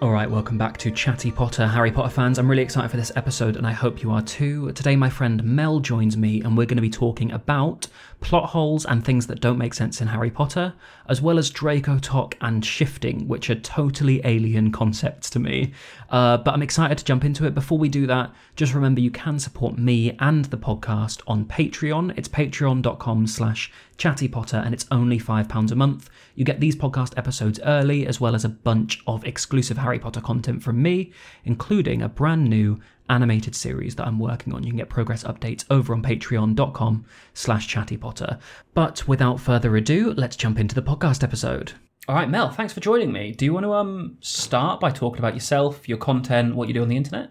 All right, welcome back to Chatty Potter, Harry Potter fans. I'm really excited for this episode, and I hope you are too. Today, my friend Mel joins me, and we're going to be talking about plot holes and things that don't make sense in Harry Potter, as well as DracoTok and shifting, which are totally alien concepts to me. Uh, but I'm excited to jump into it. Before we do that, just remember you can support me and the podcast on Patreon. It's patreon.com slash chattypotter, and it's only £5 a month. You get these podcast episodes early, as well as a bunch of exclusive Harry Potter content from me, including a brand new animated series that I'm working on. You can get progress updates over on patreon.com slash chattypotter. But without further ado, let's jump into the podcast episode. All right, Mel, thanks for joining me. Do you want to um start by talking about yourself, your content, what you do on the internet?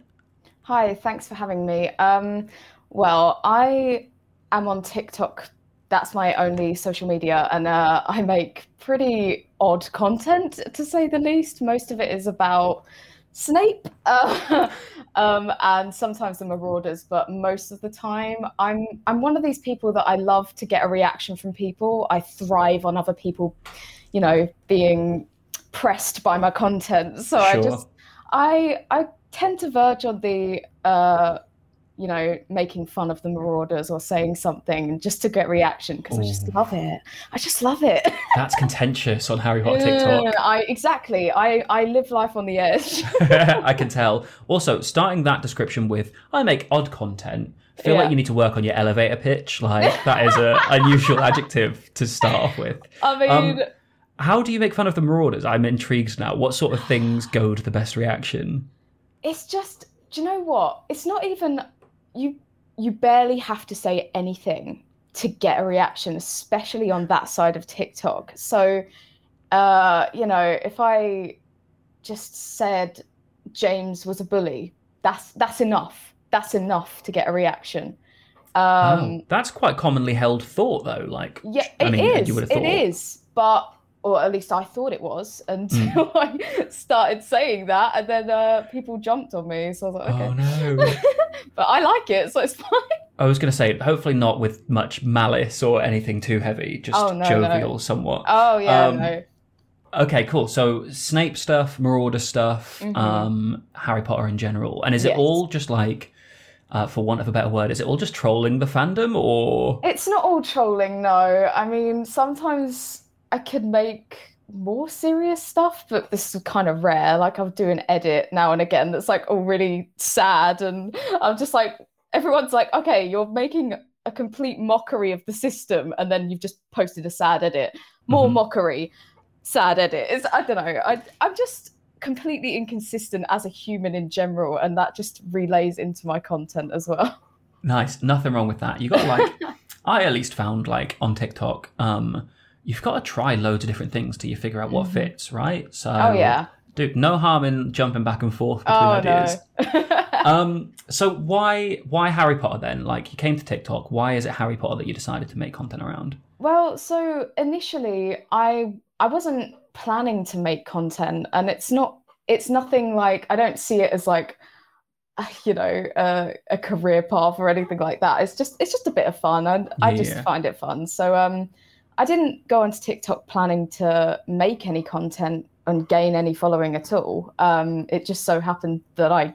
Hi, thanks for having me. Um, well, I am on TikTok. That's my only social media, and uh, I make pretty odd content, to say the least. Most of it is about Snape, uh, um, and sometimes the Marauders, but most of the time, I'm I'm one of these people that I love to get a reaction from people. I thrive on other people, you know, being pressed by my content. So I just I I tend to verge on the uh, you know making fun of the Marauders or saying something just to get reaction because I just love it. I just love it. That's contentious on Harry Potter TikTok. I exactly. I I live life on the edge. I can tell. Also, starting that description with "I make odd content," feel Yeah. like you need to work on your elevator pitch. Like that is a unusual adjective to start off with. I mean, Um, How do you make fun of the Marauders? I'm intrigued now. What sort of things go to the best reaction? it's just. Do you know what? It's not even you. You barely have to say anything to get a reaction, especially on that side of TikTok. So, uh, you know, if I just said James was a bully, that's that's enough. That's enough to get a reaction. Um, oh, that's quite commonly held thought, though. Like, Yeah, I it mean, is. you would have thought. is, but or at least I thought it was until I started saying that, and then uh, people jumped on me. So I was like, okay, Oh no! but I like it, so it's fine. I was going to say, hopefully not with much malice or anything too heavy. Just Oh, no, no. jovial, somewhat. Oh yeah, Um, no, Okay, cool. So Snape stuff, Marauder stuff, Mhm. um, Harry Potter in general, and is it all just like, uh, for want of a better word, is it all just trolling the fandom, or it's not all trolling. No, I mean sometimes I could make more serious stuff, but this is kind of rare. Like I'll do an edit now and again that's like all really sad, and I'm just like, everyone's like, okay, you're making a complete mockery of the system, and then you've just posted a sad edit, more Mhm. mockery, sad edit. It's I don't know. I I'm just completely inconsistent as a human in general, and that just relays into my content as well. nice? Nothing wrong with that. You got like, I at least found like on TikTok, um, you've got to try loads of different things till you figure out what Mhm. fits, right? So, oh yeah. dude, no harm in jumping back and forth between Oh ideas. no. um so why why harry potter then like you came to tiktok why is it harry potter that you decided to make content around Well, so initially I I wasn't planning to make content and it's not it's nothing like I don't see it as like uh, you know uh, a career path or anything like that. It's just it's just a bit of fun and I just find it fun. So um I didn't go onto TikTok planning to make any content and gain any following at all. Um it just so happened that I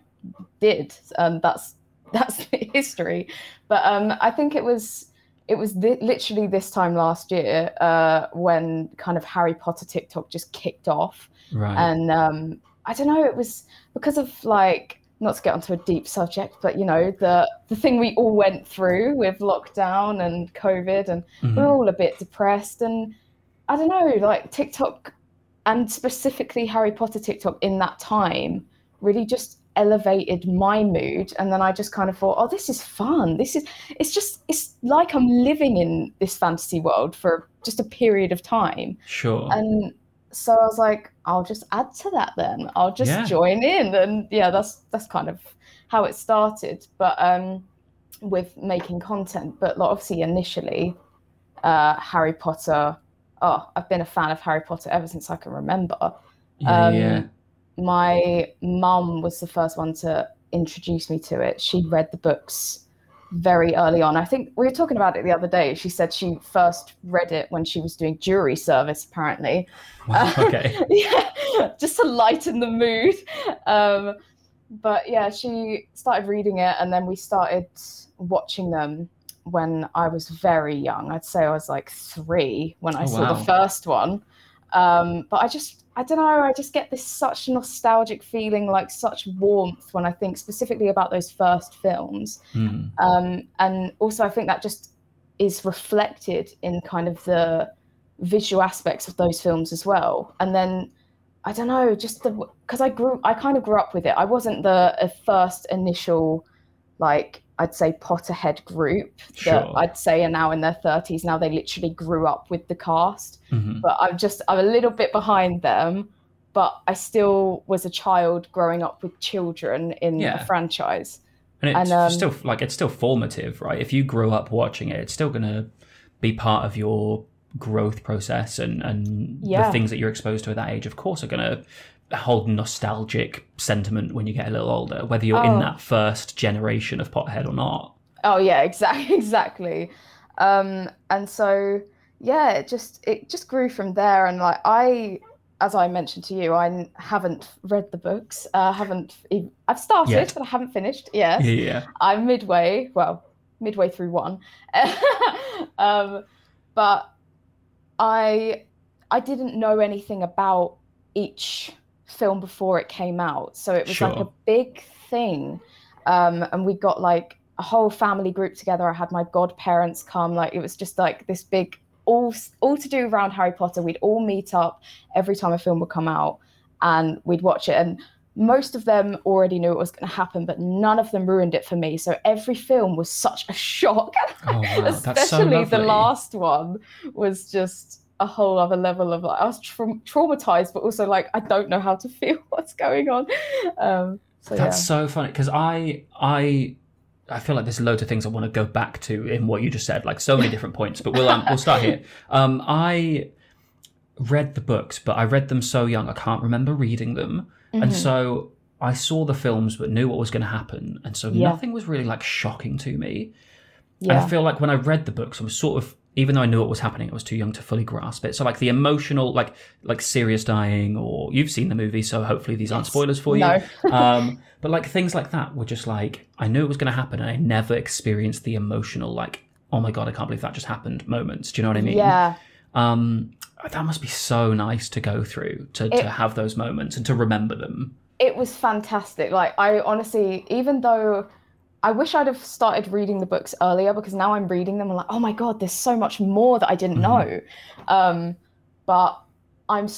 did and that's that's history. But um I think it was it was thi- literally this time last year uh, when kind of Harry Potter TikTok just kicked off, right and um, I don't know, it was because of like not to get onto a deep subject, but you know the the thing we all went through with lockdown and COVID, and Mhm. we're all a bit depressed, and I don't know, like TikTok, and specifically Harry Potter TikTok in that time really just elevated my mood and then i just kind of thought oh this is fun. This is it's just it's like i'm living in this fantasy world for just a period of time. Sure. And so i was like i'll just add to that then. I'll just Yeah. join in. And yeah that's that's kind of how it started. But um with making content but like, obviously initially uh harry potter oh i've been a fan of harry potter ever since i can remember. Yeah um, yeah. my mum was the first one to introduce me to it. She read the books very early on. I think we were talking about it the other day. She said she first read it when she was doing jury service, apparently. okay. yeah, just to lighten the mood. Um, but yeah, she started reading it, and then we started watching them when I was very young. I'd say I was like three when I Oh, saw wow. the first one. Um, but I just, I don't know, I just get this such nostalgic feeling, like such warmth when I think specifically about those first films. Hmm. Um, and also, I think that just is reflected in kind of the visual aspects of those films as well. And then I don't know, just the because I grew, I kind of grew up with it. I wasn't the uh, first initial, like I'd say Potterhead group that Sure. I'd say are now in their thirties. Now they literally grew up with the cast, Mhm. but I'm just I'm a little bit behind them. But I still was a child growing up with children in Yeah. the franchise. And it's And, um, still like it's still formative, right? If you grew up watching it, it's still gonna be part of your growth process and and Yeah. the things that you're exposed to at that age, of course, are gonna hold nostalgic sentiment when you get a little older, whether you're in Oh. that first generation of Pothead or not. Oh yeah, exactly, exactly. Um, and so yeah, it just it just grew from there. And like I, as I mentioned to you, I haven't read the books. Uh, haven't ev- I've started, Yet. but I haven't finished. Yes, Yeah. I'm midway. Well, midway through one. um, but I I didn't know anything about each film before it came out, so it was like a big thing. Um, and we got like a whole family group together. I had my godparents come. Like it was just like this big all all to do around Harry Potter. We'd all meet up every time a film would come out, and we'd watch it. And most of them already knew it was going to happen, but none of them ruined it for me. So every film was such a shock. Oh wow, that's so Especially the last one was just a whole other level of like I was tra- traumatized, but also like I don't know how to feel what's going on. Um, so That's yeah, so funny because I I I feel like there's loads of things I want to go back to in what you just said, like so many different points. But we'll um, we'll start here. Um, I read the books, but I read them so young I can't remember reading them, and Mhm. so I saw the films but knew what was going to happen, and so Yeah. nothing was really like shocking to me. And I feel like when I read the books, I was sort of even though I knew what was happening, I was too young to fully grasp it. So like the emotional, like like Sirius dying, or you've seen the movie, so hopefully these aren't spoilers for you. No. um, but like things like that were just like I knew it was going to happen, and I never experienced the emotional like oh my god I can't believe that just happened moments. Do you know what I mean? yeah. Um, that must be so nice to go through to to have those moments and to remember them. it was fantastic. Like I honestly, even though I wish I'd have started reading the books earlier because now I'm reading them. I'm like, oh my god, there's so much more that I didn't Mhm. know. Um, but I'm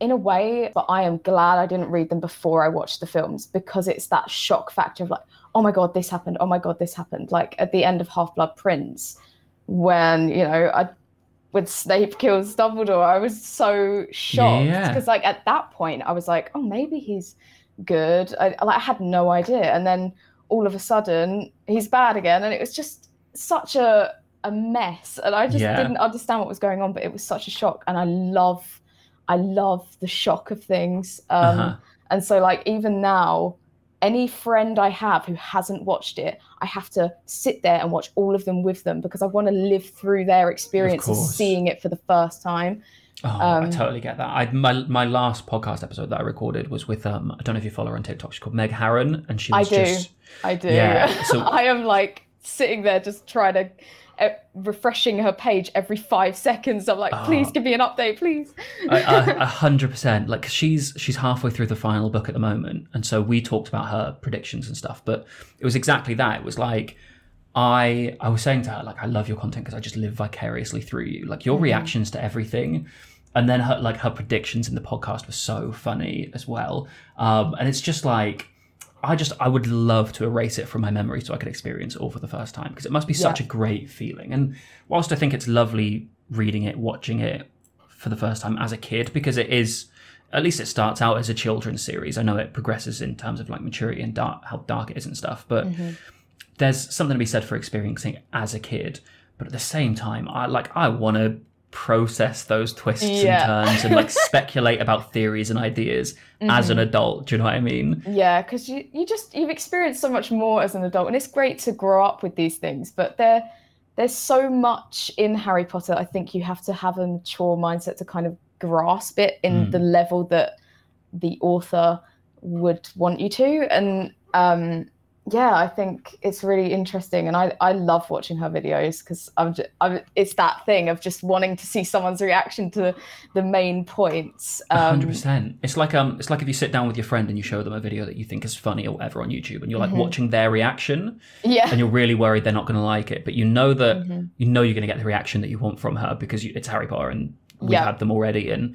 in a way, but I am glad I didn't read them before I watched the films because it's that shock factor of like, oh my god, this happened. Oh my god, this happened. Like at the end of Half Blood Prince, when you know I. When Snape kills Dumbledore, I was so shocked Yeah. because, like, at that point, I was like, "Oh, maybe he's good. I, like, I had no idea. And then all of a sudden, he's bad again. And it was just such a, a mess. And I just Yeah. didn't understand what was going on, but it was such a shock. And I love, I love the shock of things. Um, Uh-huh. And so, like, even now, any friend I have who hasn't watched it, I have to sit there and watch all of them with them because I want to live through their experience of course. seeing it for the first time. Oh, I Um, totally get that. I my my last podcast episode that I recorded was with um I don't know if you follow her on TikTok. She's called Meg Harron, and she I do. just I do. Yeah, so- I am like sitting there just trying to uh, refreshing her page every five seconds. I'm like, please Oh. give me an update, please. I- I- a hundred percent. Like she's she's halfway through the final book at the moment, and so we talked about her predictions and stuff. But it was exactly that. It was like I I was saying to her like I love your content because I just live vicariously through you. Like your Mhm. reactions to everything, and then her like her predictions in the podcast were so funny as well. Um, and it's just like. I just I would love to erase it from my memory so I could experience it all for the first time because it must be such a great feeling. And whilst I think it's lovely reading it, watching it for the first time as a kid because it is at least it starts out as a children's series. I know it progresses in terms of like maturity and dark, how dark it is and stuff, but there's something to be said for experiencing it as a kid. But at the same time, I like I want to process those twists Yeah. and turns and like speculate about theories and ideas as an adult. Do you know what I mean? Yeah, because you, you just you've experienced so much more as an adult, and it's great to grow up with these things. But there there's so much in Harry Potter. I think you have to have a mature mindset to kind of grasp it in Mm. the level that the author would want you to. And um, yeah, I think it's really interesting, and I I love watching her videos because I'm, just, I'm it's that thing of just wanting to see someone's reaction to the main points. A Um, hundred percent. It's like um, it's like if you sit down with your friend and you show them a video that you think is funny or whatever on YouTube, and you're like Mhm. watching their reaction, yeah. and you're really worried they're not going to like it, but you know that Mhm. you know you're going to get the reaction that you want from her because you, it's Harry Potter and we've Yeah. had them already, and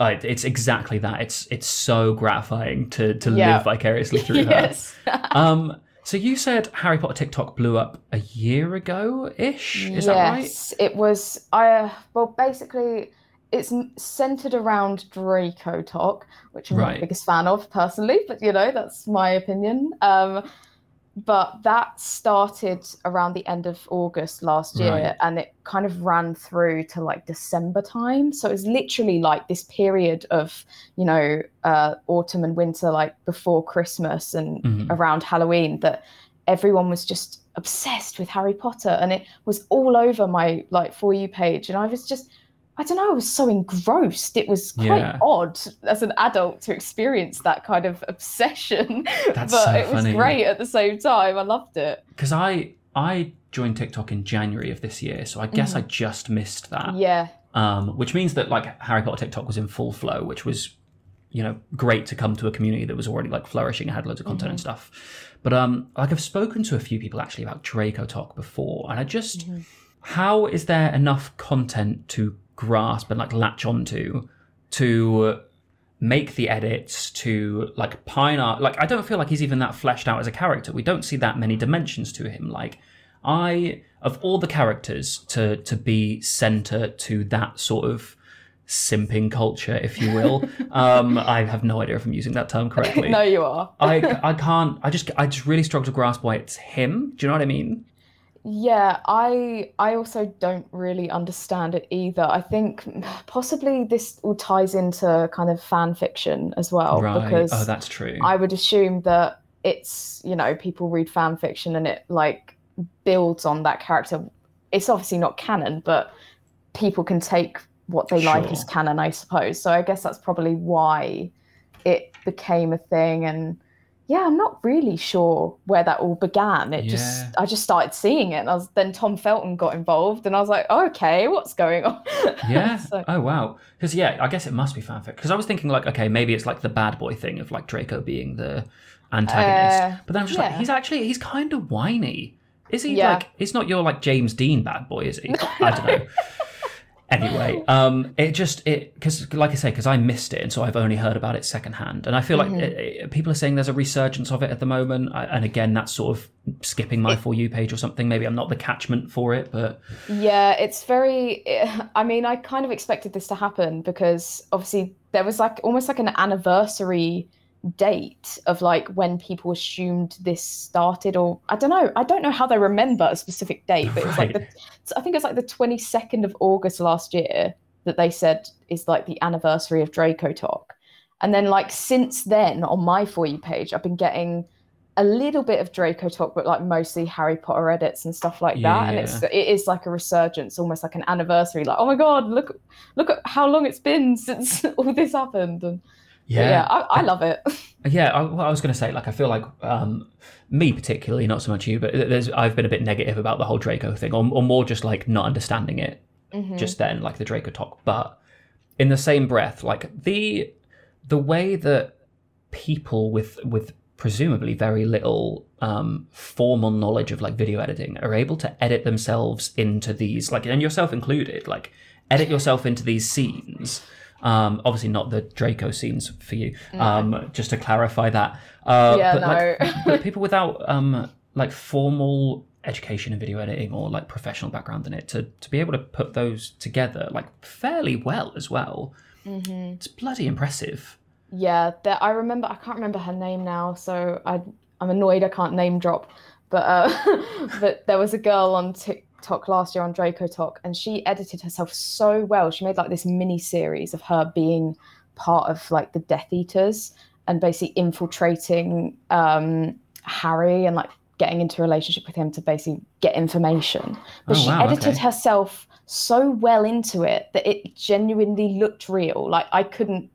uh, it's exactly that. It's it's so gratifying to to Yeah. live vicariously through her. yes. Um, so you said Harry Potter TikTok blew up a year ago ish. Is that right? yes, it was. I uh, well, basically, it's centered around DracoTok, which I'm not Right. the biggest fan of personally, but you know that's my opinion. Um, but that started around the end of August last year, Right. and it kind of ran through to like December time. So it was literally like this period of you know uh, autumn and winter, like before Christmas and Mhm. around Halloween, that everyone was just obsessed with Harry Potter, and it was all over my like for you page, and I was just. I don't know. I was so engrossed. It was quite Yeah. odd as an adult to experience that kind of obsession, That's but so it was funny. great at the same time. I loved it. Because I I joined TikTok in January of this year, so I guess I just missed that. Mm-hmm. Yeah, um, which means that like Harry Potter TikTok was in full flow, which was you know great to come to a community that was already like flourishing and had loads of content and stuff. But um, like I've spoken to a few people actually about DracoTok before, and I just how is there enough content to grasp and like latch onto to make the edits to like pine art. Like i don't feel like he's even that fleshed out as a character. We don't see that many dimensions to him. Like i of all the characters to to be center to that sort of simping culture if you will um i have no idea if i'm using that term correctly. No, you are. i i can't i just i just really struggle to grasp why it's him. Do you know what i mean Yeah, I I also don't really understand it either. I think possibly this all ties into kind of fan fiction as well right oh, because oh that's true I would assume that it's you know people read fan fiction and it like builds on that character. It's obviously not canon, but people can take what they like as canon, I suppose. So I guess that's probably why it became a thing and yeah, I'm not really sure where that all began. It Yeah. just I just started seeing it and I was then Tom Felton got involved and I was like, okay, what's going on? Yeah. So- Oh wow. Because yeah, I guess it must be fanfic. Because I was thinking like, okay, maybe it's like the bad boy thing of like Draco being the antagonist. Uh, but then I'm just like, he's actually he's kind of whiny. Is he Yeah. like? He's not your like James Dean bad boy, is he? I don't know. Anyway, um, it just it because like I say, because I missed it, and so I've only heard about it secondhand, and I feel like Mm-hmm. uh, uh, people are saying there's a resurgence of it at the moment, I, and again, that's sort of skipping my for you page or something. Maybe I'm not the catchment for it, but Yeah, it's very. I mean, I kind of expected this to happen because obviously there was like almost like an anniversary date of like when people assumed this started, or I don't know. I don't know how they remember a specific date, but it was like the, I think it was like the 22nd of August last year that they said is like the anniversary of DracoTok. And then, like, since then, on my For You page, I've been getting a little bit of DracoTok, but like mostly Harry Potter edits and stuff like that. And it's it is like a resurgence, almost like an anniversary. Like, oh my god, look look at how long it's been since all this happened. And yeah, yeah I, I love it. Yeah, I, I was going to say, like, I feel like um, me particularly, not so much you, but there's I've been a bit negative about the whole Draco thing, or, or more just like not understanding it Mhm. just then, like the DracoTok. But in the same breath, like the the way that people with with presumably very little um, formal knowledge of like video editing are able to edit themselves into these, like, and yourself included, like, edit yourself into these scenes. Um, obviously not the Draco scenes for you. Um, just to clarify that. Uh, Yeah, but, like, no. but people without um, like formal education in video editing or like professional background in it to to be able to put those together like fairly well as well. Mhm. It's bloody impressive. Yeah, there, I remember. I can't remember her name now, so I I'm annoyed I can't name drop. But uh, but there was a girl on Tik TikTok last year on DracoTok, and she edited herself so well. She made like this mini series of her being part of like the Death Eaters and basically infiltrating um, Harry and like getting into a relationship with him to basically get information. But Oh, she wow, edited okay. herself so well into it that it genuinely looked real. Like I couldn't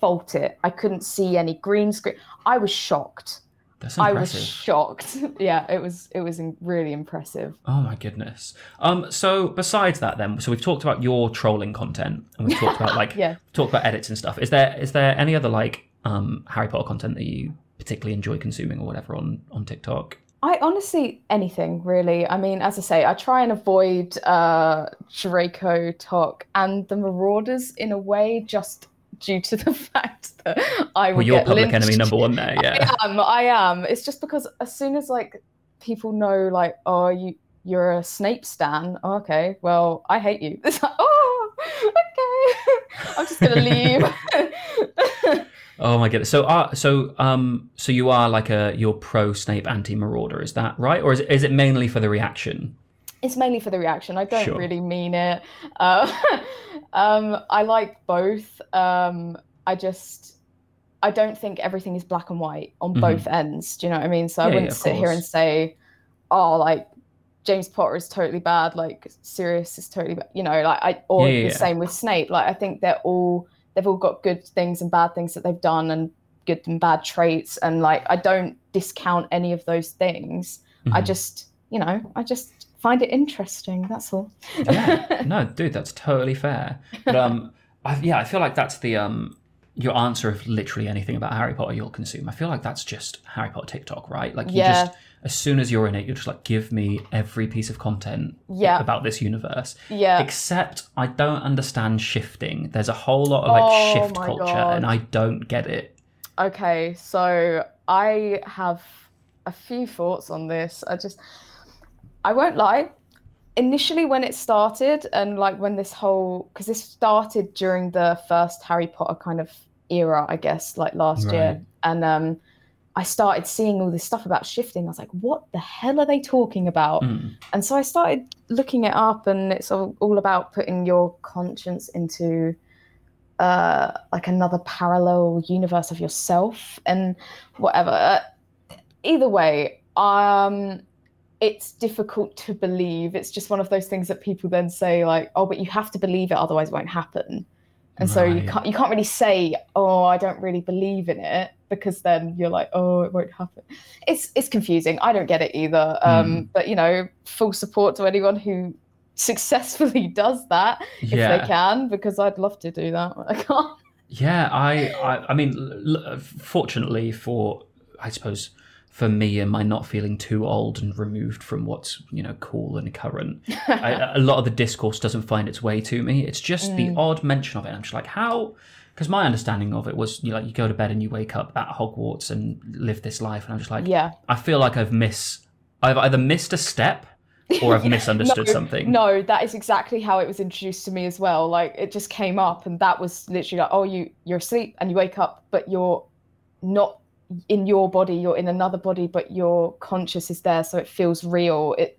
fault it. I couldn't see any green screen. I was shocked. That's I was shocked. yeah, it was it was really impressive. Oh my goodness. Um. So besides that, then, so we've talked about your trolling content, and we've talked about like Yeah. talked about edits and stuff. Is there is there any other like um Harry Potter content that you particularly enjoy consuming or whatever on on TikTok? I honestly anything really. I mean, as I say, I try and avoid uh DracoTok and the Marauders in a way, just due to the fact that I Well, will you're get public lynched. enemy number one there. Yeah. I am. I am. It's just because as soon as like people know, like, oh, you you're a Snape stan. Oh, okay, well, I hate you. It's like, oh, okay. I'm just gonna leave. Oh my goodness. So uh, so um so you are like a you're pro Snape anti Marauder, is that right? Or is it, is it mainly for the reaction? it's mainly for the reaction. I don't Sure. really mean it. Uh, um, I like both. Um, I just I don't think everything is black and white on Mhm. both ends. Do you know what I mean? So I Yeah, yeah, wouldn't of sit here and say, oh, like James Potter is totally bad, like Sirius is totally bad. You know, like I or Yeah, yeah, the yeah. same with Snape. Like I think they're all they've all got good things and bad things that they've done and good and bad traits and like I don't discount any of those things. I Mhm. just, you know, I just find it interesting. That's all. yeah no dude that's totally fair but um I, yeah i feel like that's the um your answer of literally anything about harry potter you'll consume i feel like that's just harry potter tiktok right like you Yeah. just as soon as you're in it you're just like give me every piece of content Yeah. about this universe Yeah. except i don't understand shifting there's a whole lot of like Oh shift culture God. and i don't get it Okay, so I have a few thoughts on this. I just, I won't lie. Initially, when it started, and like when this whole, because this started during the first Harry Potter kind of era, I guess, like last Right. year, and um, I started seeing all this stuff about shifting. I was like, what the hell are they talking about? Mm. And so I started looking it up, and it's all, all about putting your conscience into uh, like another parallel universe of yourself and whatever. Uh, Either way, um, it's difficult to believe. It's just one of those things that people then say, like, "Oh, but you have to believe it, otherwise it won't happen." And so you can't you can't really say, "Oh, I don't really believe in it," because then you're like, "Oh, it won't happen." It's it's confusing. I don't get it either. Um, Hmm. But you know, full support to anyone who successfully does that if yeah they can, because I'd love to do that. I can't. Yeah, I, I, I mean, l- l- fortunately for, I suppose, for me and my not feeling too old and removed from what's you know cool and current, I, a lot of the discourse doesn't find its way to me. It's just the Mm. odd mention of it. I'm just like, how? Because my understanding of it was, you know, like you go to bed and you wake up at Hogwarts and live this life, and I'm just like, yeah. I feel like I've missed, I've either missed a step or I've misunderstood No, something. No, that is exactly how it was introduced to me as well. Like it just came up, and that was literally like, oh, you you're asleep and you wake up, but you're not in your body. You're in another body, but your conscious is there, so it feels real. It.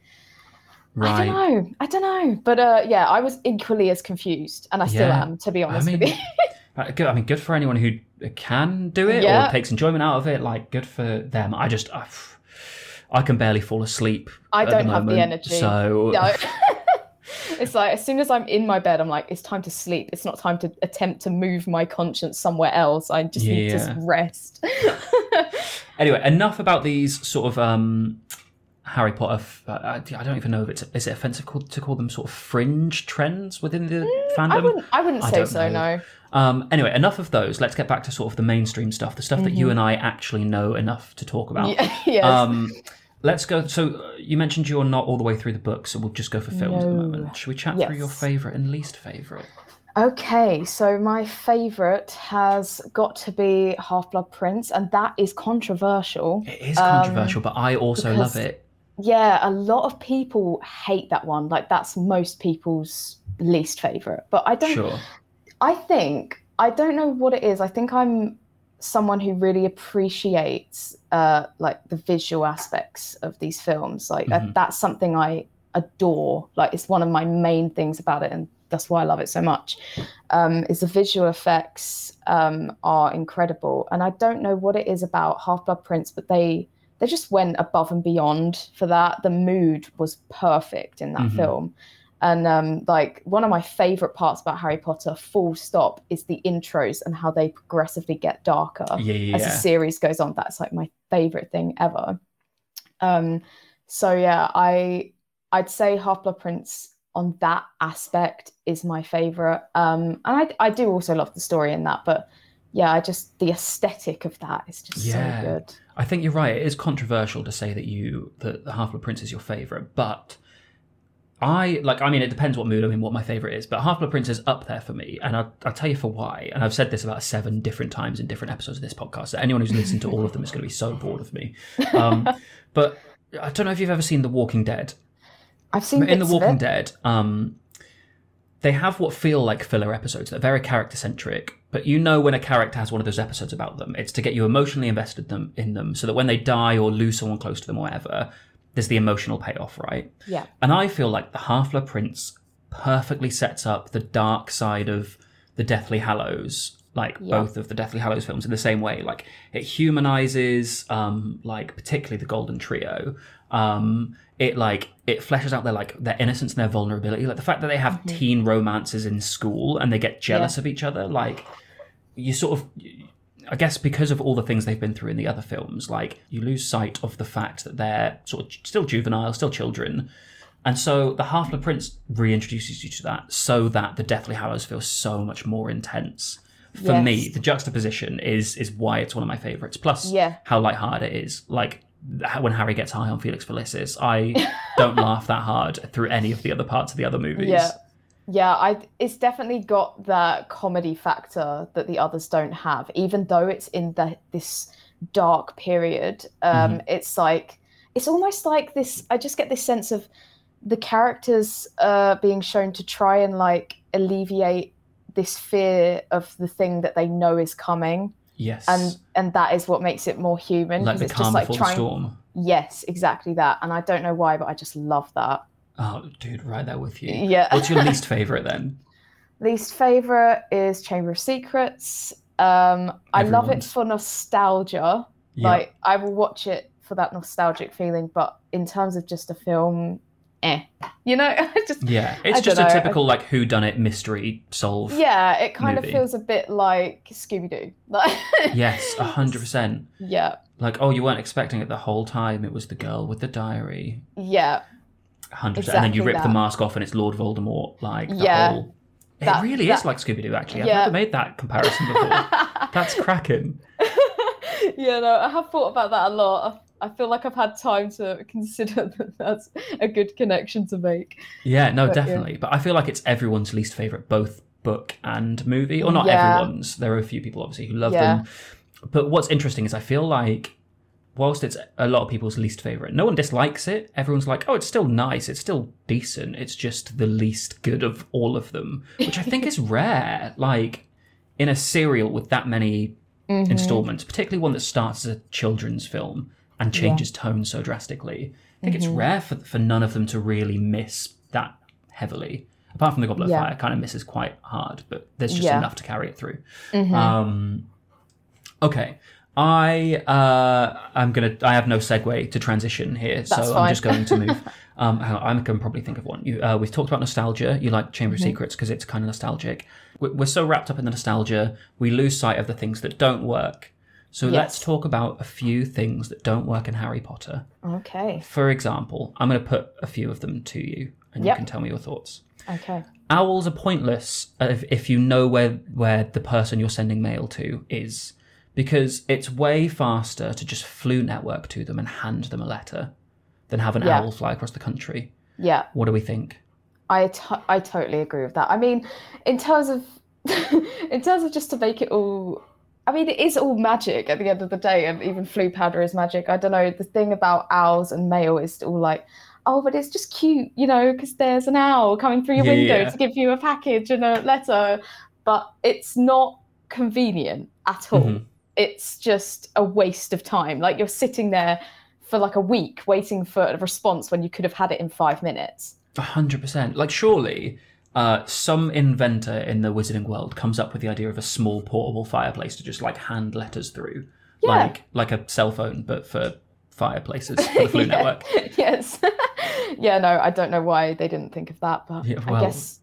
I don't know. I don't know. But uh, yeah, I was equally as confused, and I still Yeah. am, to be honest mean, with you. Good- I mean, good for anyone who can do it Yeah. or takes enjoyment out of it. Like, good for them. I just, I, I can barely fall asleep. I don't the have the energy. So, No. it's like as soon as I'm in my bed, I'm like, it's time to sleep. It's not time to attempt to move my conscience somewhere else. I just need to rest. anyway, enough about these sort of um, Harry Potter. f- uh, I, don't even know if it's is it offensive to call them sort of fringe trends within the fandom. Mm, I wouldn't. I wouldn't say so. know. No. Um, anyway, enough of those. Let's get back to sort of the mainstream stuff, the stuff that you and I actually know enough to talk about. Yeah, yes. Um, let's go. So uh, you mentioned you're not all the way through the book, so we'll just go for films at the moment. Should we chat through your favorite and least favorite? Okay, so my favorite has got to be Half Blood Prince, and that is controversial. It is Um, controversial, but I also love it. Yeah, a lot of people hate that one. Like that's most people's least favorite. But I don't. Sure. I think I don't know what it is. I think I'm someone who really appreciates uh, like the visual aspects of these films. Like uh, Mhm. that's something I adore. Like it's one of my main things about it, and that's why I love it so much. Um, is the visual effects um, are incredible, and I don't know what it is about Half Blood Prince, but they they just went above and beyond for that. The mood was perfect in that Mhm. film. And um, like one of my favorite parts about Harry Potter, full stop, is the intros and how they progressively get darker Yeah, yeah, as the yeah. series goes on. That's like my favorite thing ever. Um, so yeah, I I'd say Half Blood Prince on that aspect is my favorite. Um, and I I do also love the story in that, but yeah, I just the aesthetic of that is just Yeah. so good. I think you're right. It is controversial to say that you that the Half Blood Prince is your favorite, but I like. I mean, it depends what mood I'm in, what my favorite is. But Half Blood Prince is up there for me, and I'll, I'll tell you for why. And I've said this about seven different times in different episodes of this podcast. So anyone who's listened to all of them is going to be so bored of me. Um, but I don't know if you've ever seen The Walking Dead. I've seen in The Walking. Dead, um, they have what feel like filler episodes. They're very character centric, but you know when a character has one of those episodes about them, it's to get you emotionally invested them in them, so that when they die or lose someone close to them or whatever, there's the emotional payoff, right? Yeah. And I feel like the Half Blood Prince perfectly sets up the dark side of the Deathly Hallows, like Yeah. both of the Deathly Hallows films, in the same way. Like it humanizes, um, like particularly the Golden Trio. Um, it like it fleshes out their like their innocence and their vulnerability. Like the fact that they have teen romances in school and they get jealous of each other. Like you sort of I guess because of all the things they've been through in the other films, like you lose sight of the fact that they're sort of still juvenile, still children. And so the Half Blood Prince reintroduces you to that so that the Deathly Hallows feel so much more intense. For Yes. me, the juxtaposition is is why it's one of my favourites. Plus Yeah. how lighthearted it is. Like when Harry gets high on Felix Felicis, I don't laugh that hard through any of the other parts of the other movies. Yeah. Yeah, I it's definitely got that comedy factor that the others don't have. Even though it's in the this dark period, um, Mm-hmm. it's like it's almost like this. I just get this sense of the characters uh, being shown to try and like alleviate this fear of the thing that they know is coming, Yes. and and that is what makes it more human. like the it's calm just like before trying. the storm. Yes, exactly that. And I don't know why, but I just love that. Oh, dude, right there with you. Yeah. What's your least favorite then? Least favorite is Chamber of Secrets. Um, I love it for nostalgia. Yeah. Like I will watch it for that nostalgic feeling, but in terms of just a film, eh. You know, I just Yeah, it's I just a dunno, typical like who done it mystery solve. yeah, it kind movie. of feels a bit like Scooby Doo. Like Yes, a hundred percent. Yeah, Like, oh, you weren't expecting it the whole time. It was the girl with the diary. yeah, Hundred percent. And then you Exactly rip the mask off, and it's Lord Voldemort. Like, the Yeah. whole. It That- really that- is like Scooby Doo. Actually, I've never made that comparison before. That's cracking. yeah. No, I have thought about that a lot. I feel like I've had time to consider that that's a good connection to make. Yeah, no, But, yeah. definitely. But I feel like it's everyone's least favorite, both book and movie, or not Yeah. everyone's. There are a few people obviously who love Yeah. them. But what's interesting is I feel like whilst it's a lot of people's least favorite, no one dislikes it. Everyone's like, oh, it's still nice. It's still decent. It's just the least good of all of them, which I think is rare. Like in a serial with that many Mhm. installments, particularly one that starts as a children's film and changes tone so drastically. I think it's Mm-hmm. rare for, for none of them to really miss that heavily. Apart from the Goblet Yeah. of Fire, kind of misses quite hard, but there's just Yeah. enough to carry it through. Mhm. Um, okay, I uh, I'm gonna. I have no segue to transition here, so That's I'm fine. just going to move. um, hang on, I can probably think of one. You, uh, we've talked about nostalgia. You like Chamber Mm-hmm. of Secrets because it's kind of nostalgic. We're, we're so wrapped up in the nostalgia, we lose sight of the things that don't work. So let's Yes. talk about a few things that don't work in Harry Potter. Okay. For example, I'm going to put a few of them to you, and you can tell me your thoughts. Okay. Owls are pointless if, if you know where where the person you're sending mail to is, because it's way faster to just Floo network to them and hand them a letter than have an Yeah. owl fly across the country. Yeah. What do we think? I, to- I totally agree with that. I mean, in terms of in terms of just to make it all I mean it is all magic at the end of the day and even Floo powder is magic. I don't know, the thing about owls and mail is all like oh but it's just cute, you know, because there's an owl coming through your Yeah, window yeah. to give you a package and a letter, but it's not convenient at all. Mhm. It's just a waste of time. Like you're sitting there for like a week waiting for a response when you could have had it in five minutes. A hundred percent. Like surely uh, some inventor in the wizarding world comes up with the idea of a small portable fireplace to just like hand letters through, Yeah. like like a cell phone, but for fireplaces for the Floo Yeah. Network. yes. yeah, no, I don't know why they didn't think of that, but Yeah, I well- guess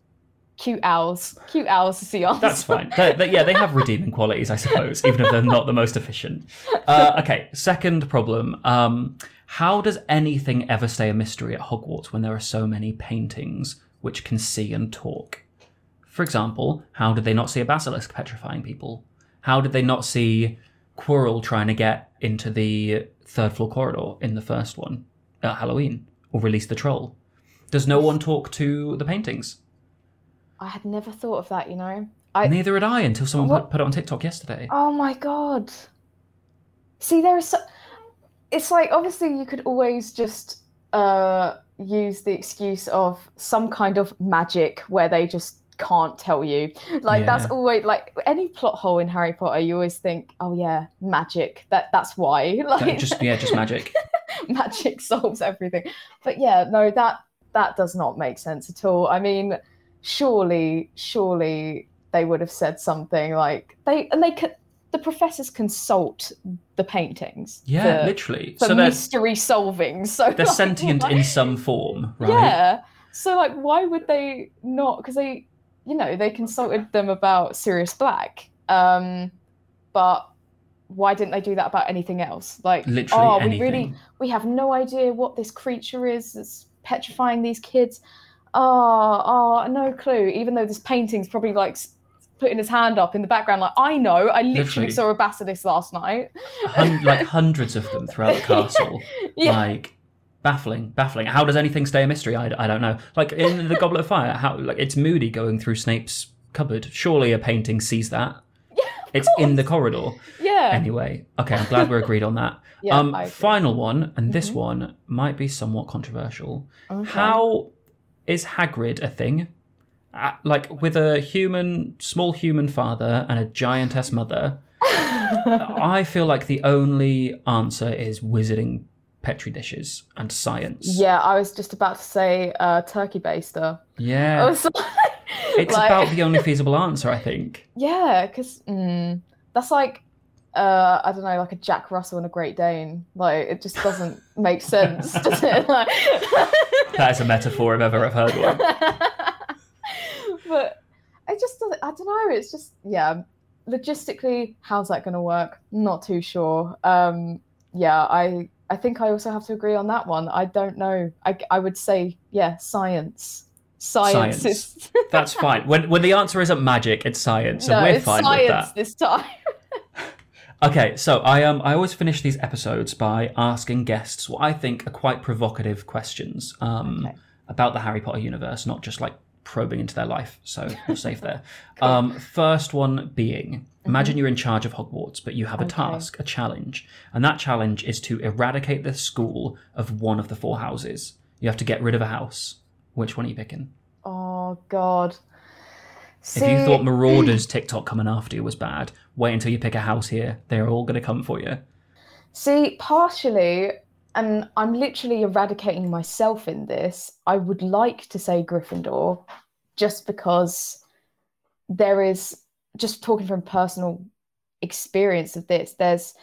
cute owls, cute owls to see us. That's fine. They- they- yeah, they have redeeming qualities, I suppose, even if they're not the most efficient. Uh, okay, second problem. Um, how does anything ever stay a mystery at Hogwarts when there are so many paintings which can see and talk? For example, how did they not see a basilisk petrifying people? How did they not see Quirrell trying to get into the third floor corridor in the first one at Halloween or release the troll? Does no one talk to the paintings? I had never thought of that, you know. I Neither had I until someone What- put, it on TikTok yesterday. Oh my god. See, there is so. It's like obviously you could always just uh use the excuse of some kind of magic where they just can't tell you. Like that's always like any plot hole in Harry Potter. You always think, oh yeah, magic. That that's why. Like, Like just yeah, just magic. magic solves everything. But yeah, no, that that does not make sense at all. I mean, surely, surely they would have said something like they and they could. The professors consult the paintings. Yeah, for, literally. for So they're mystery solving. So they're like, sentient why- in some form, right? Yeah. So like, why would they not? Because they, you know, they consulted them about Sirius Black. Um, but why didn't they do that about anything else? Like, Literally oh, anything. we really we have no idea what this creature is that's petrifying these kids. Oh, oh, no clue. Even though this painting's probably like putting his hand up in the background, like I know, I literally, Literally. saw a basilisk last night. Hun- like hundreds of them throughout the castle. Yeah. Like baffling, baffling. How does anything stay a mystery? I, I don't know. Like in the Goblet of Fire, how like it's Moody going through Snape's cupboard. Surely a painting sees that. Yeah, It's in the corridor. Yeah. Anyway, okay, I'm glad we're agreed on that. yeah. um, final one, and this Mhm. one might be somewhat controversial. Okay. How is Hagrid a thing? Uh, like with a human, small human father and a giantess mother, I feel like the only answer is wizarding petri dishes and science. Yeah, I was just about to say uh, turkey baster. Yeah. like, It's like- about the only feasible answer, I think. yeah, because mm, that's like uh, I don't know, like a Jack Russell and a Great Dane. Like it just doesn't make sense, does it? Like... That is a metaphor if ever I've heard one. but it just doesn't. I don't know. It's just yeah. Logistically, how's that going to work? Not too sure. Um, yeah, I I think I also have to agree on that one. I don't know. I I would say yeah, science. Science, Science. is That's fine. When when the answer isn't magic, it's science, no, and we're it's fine science with that. this time. Okay, so I um I always finish these episodes by asking guests what I think are quite provocative questions um Okay. about the Harry Potter universe, not just like probing into their life. So we'll save there. Cool. Um, first one being imagine you're in charge of Hogwarts, but you have a Okay. task, a challenge, and that challenge is to eradicate the school of one of the four houses. You have to get rid of a house. Which one are you picking? Oh God. If you thought Marauders TikTok coming after you was bad, wait until you pick a house here. They're all going to come for you. See, partially, and I'm literally eradicating myself in this. I would like to say Gryffindor, just because there is, just talking from personal experience of this, there's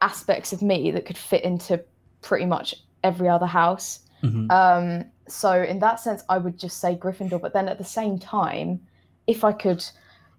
aspects of me that could fit into pretty much every other house. Mhm. Um, so in that sense, I would just say Gryffindor. But then at the same time, if I could,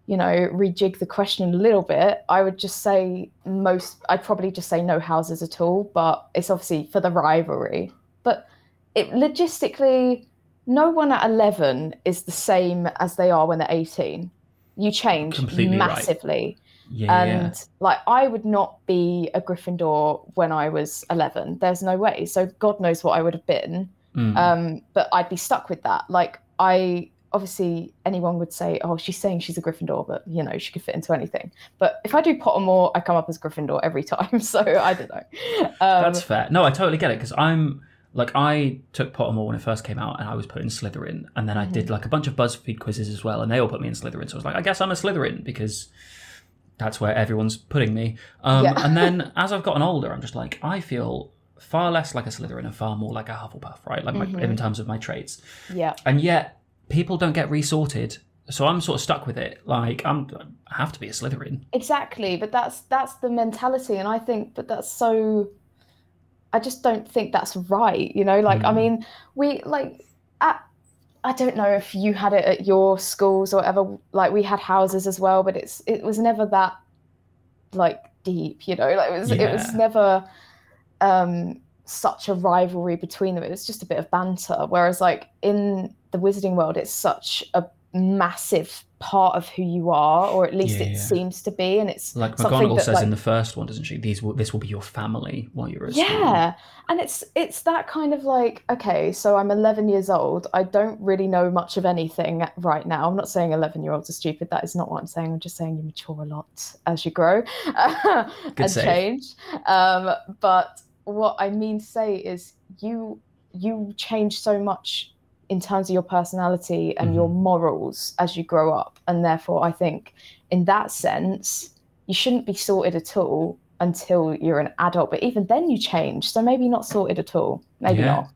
you know, rejig the question a little bit, I would just say most. I'd probably just say no houses at all. But it's obviously for the rivalry. But it logistically, no one at eleven is the same as they are when they're eighteen. You change Completely right. massively Yeah, yeah. and like I would not be a Gryffindor when I was 11. There's no way. So God knows what I would have been. Mm. Um, but I'd be stuck with that. Like I obviously anyone would say, "Oh, she's saying she's a Gryffindor, but you know she could fit into anything." But if I do Pottermore, I come up as Gryffindor every time. So I don't know. Um, That's fair. No, I totally get it because I'm like I took Pottermore when it first came out, and I was put in Slytherin, and then I Mm-hmm. did like a bunch of BuzzFeed quizzes as well, and they all put me in Slytherin. So I was like, I guess I'm a Slytherin because that's where everyone's putting me. Um, Yeah. and then as I've gotten older, I'm just like, I feel far less like a Slytherin and far more like a Hufflepuff, right? Like my, in terms of my traits. Yeah. And yet people don't get resorted. So I'm sort of stuck with it. Like I'm I have to be a Slytherin. Exactly, but that's that's the mentality, and I think, but that's so. I just don't think that's right. You know, like I Mm. mean, we like at. I don't know if you had it at your schools or whatever. Like we had houses as well, but it's it was never that like deep. You know, like it was it was never um such a rivalry between them. It was just a bit of banter. Whereas like in the wizarding world, it's such a massive part of who you are, or at least Yeah, it yeah. seems to be, and it's Like McGonagall says like- in the first one, doesn't she? These will this will be your family while you're at school. yeah and it's it's that kind of like okay so i'm 11 years old i don't really know much of anything right now i'm not saying 11 year olds are stupid that is not what i'm saying i'm just saying you mature a lot as you grow and save. change um, but what i mean to say is you you change so much in terms of your personality and your morals as you grow up and therefore i think in that sense you shouldn't be sorted at all until you're an adult but even then you change so maybe not sorted at all maybe Yeah. not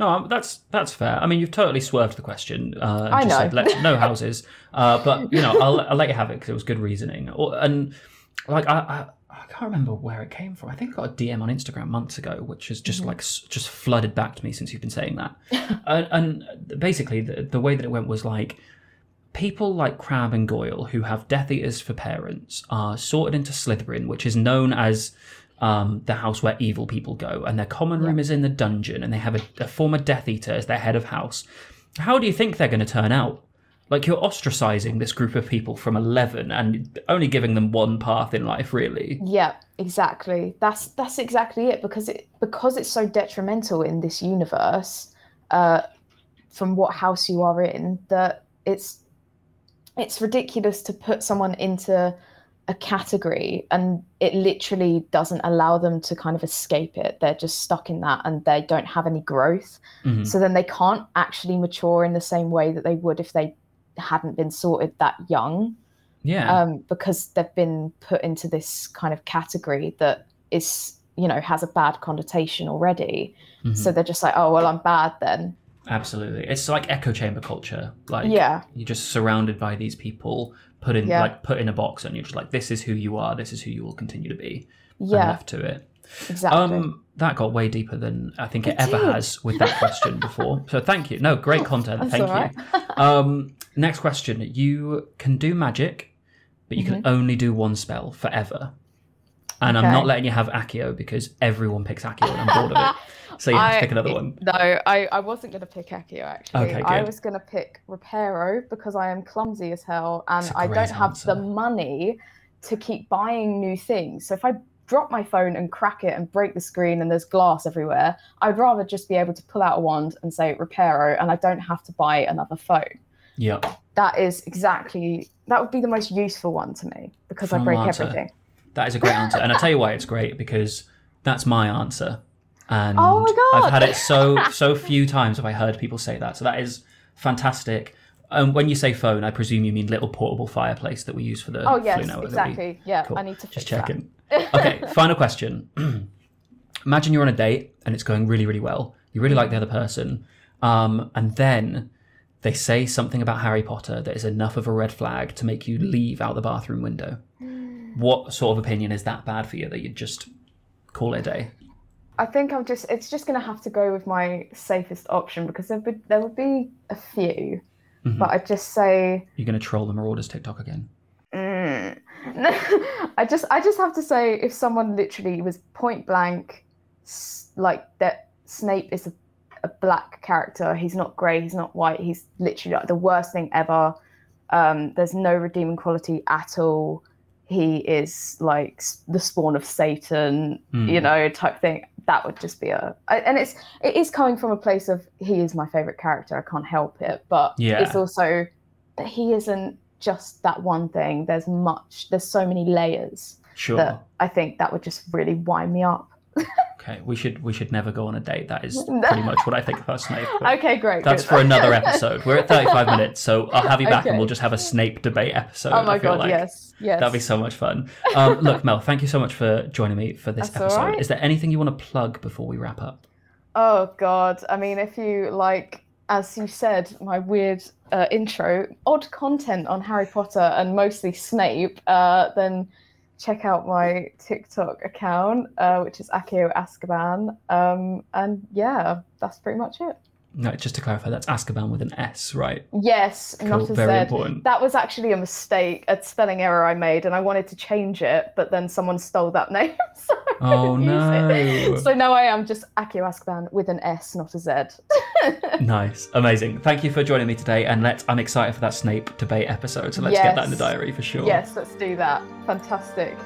No, um, that's that's fair. I mean, you've totally swerved the question. Uh, and I just know. Said, Let, no houses, uh, but you know, I'll, I'll let you have it because it was good reasoning. Or, and like, I, I I can't remember where it came from. I think I got a DM on Instagram months ago, which has just Mm-hmm. like just flooded back to me since you've been saying that. and, and basically, the, the way that it went was like people like Crabbe and Goyle, who have Death Eaters for parents, are sorted into Slytherin, which is known as um, the house where evil people go, and their common room is in the dungeon, and they have a, a former Death Eater as their head of house. How do you think they're going to turn out? Like you're ostracizing this group of people from eleven and only giving them one path in life, really. Yeah, exactly. That's that's exactly it because it because it's so detrimental in this universe, uh, from what house you are in, that it's it's ridiculous to put someone into a category and it literally doesn't allow them to kind of escape it. They're just stuck in that and they don't have any growth. Mhm. So then they can't actually mature in the same way that they would if they hadn't been sorted that young Yeah, um, because they've been put into this kind of category that is, you know, has a bad connotation already. Mhm. So they're just like, oh, well, I'm bad then. absolutely. It's like echo chamber culture. Like Yeah. you're just surrounded by these people, put in Yeah. like put in a box, and you're just like, this is who you are. This is who you will continue to be. Yeah, left to it. exactly. Um, that got way deeper than I think it, It ever did. has with that question before. So thank you. No, great content. That's thank right. you. Um, next question: You can do magic, but you can only do one spell forever. And I'm Mm-hmm. Not letting you have Accio because everyone picks Accio and I'm bored of it. So you have to pick another one. No, I, I wasn't going to pick Accio actually. Okay, I was going to pick Reparo because I am clumsy as hell and I don't have the money to keep buying new things. So if I drop my phone and crack it and break the screen and there's glass everywhere, I'd rather just be able to pull out a wand and say Reparo and I don't have to buy another phone. Yep. That is exactly that would be the most useful one to me because I break answer. everything. That is a great answer. And I tell you why it's great because that's my answer. And Oh my God. I've had it so so few times have I heard people say that. So that is fantastic. Um, when you say phone, I presume you mean little portable fireplace that we use for the Oh Floo yes, network that we- exactly. Yeah, Cool. I need to Just that. checking. okay, final question. Imagine you're on a date and it's going really, really well. You really like the other person, um, and then they say something about Harry Potter that is enough of a red flag to make you leave out the bathroom window. What sort of opinion is that bad for you that you'd just call it a day? I think I'm just it's just gonna have to go with my safest option because there would there would be a few, Mhm. but I'd just say You're going to troll the Marauders TikTok again. mm. I just I just have to say if someone literally was point blank, like that Snape is a, a black character. He's not grey. He's not white. He's literally like the worst thing ever. Um, there's no redeeming quality at all. He is like the spawn of Satan, Hmm. you know, type thing. That would just be a, and it's it is coming from a place of he is my favorite character. I can't help it, but Yeah. it's also that he isn't just that one thing. There's much. There's so many layers Sure. that I think that would just really wind me up. Okay, we should we should never go on a date. That is pretty much what I think about Snape. Okay, great. That's good. for another episode. We're at 35 minutes, so I'll have you back and we'll just have a Snape debate episode. Oh my god, like. yes, yes. That'd be so much fun. Um, look, Mel, thank you so much for joining me for this That's episode. right. Is there anything you want to plug before we wrap up? Oh god, I mean, if you like, as you said, my weird uh, intro, odd content on Harry Potter and mostly Snape, uh, then check out my TikTok account, uh, which is Accio Askaban. Um, and yeah, that's pretty much it. No, just to clarify, that's Askaban with an S, right? Yes, Cool, not a very Z. important. That was actually a mistake, a spelling error I made, and I wanted to change it, but then someone stole that name. so Oh no. So now I am just Accio Askaban with an S, not a Z. Nice, amazing. Thank you for joining me today, and let's. I'm excited for that Snape debate episode, so let's get that in the diary for sure. Yes, let's do that. Fantastic.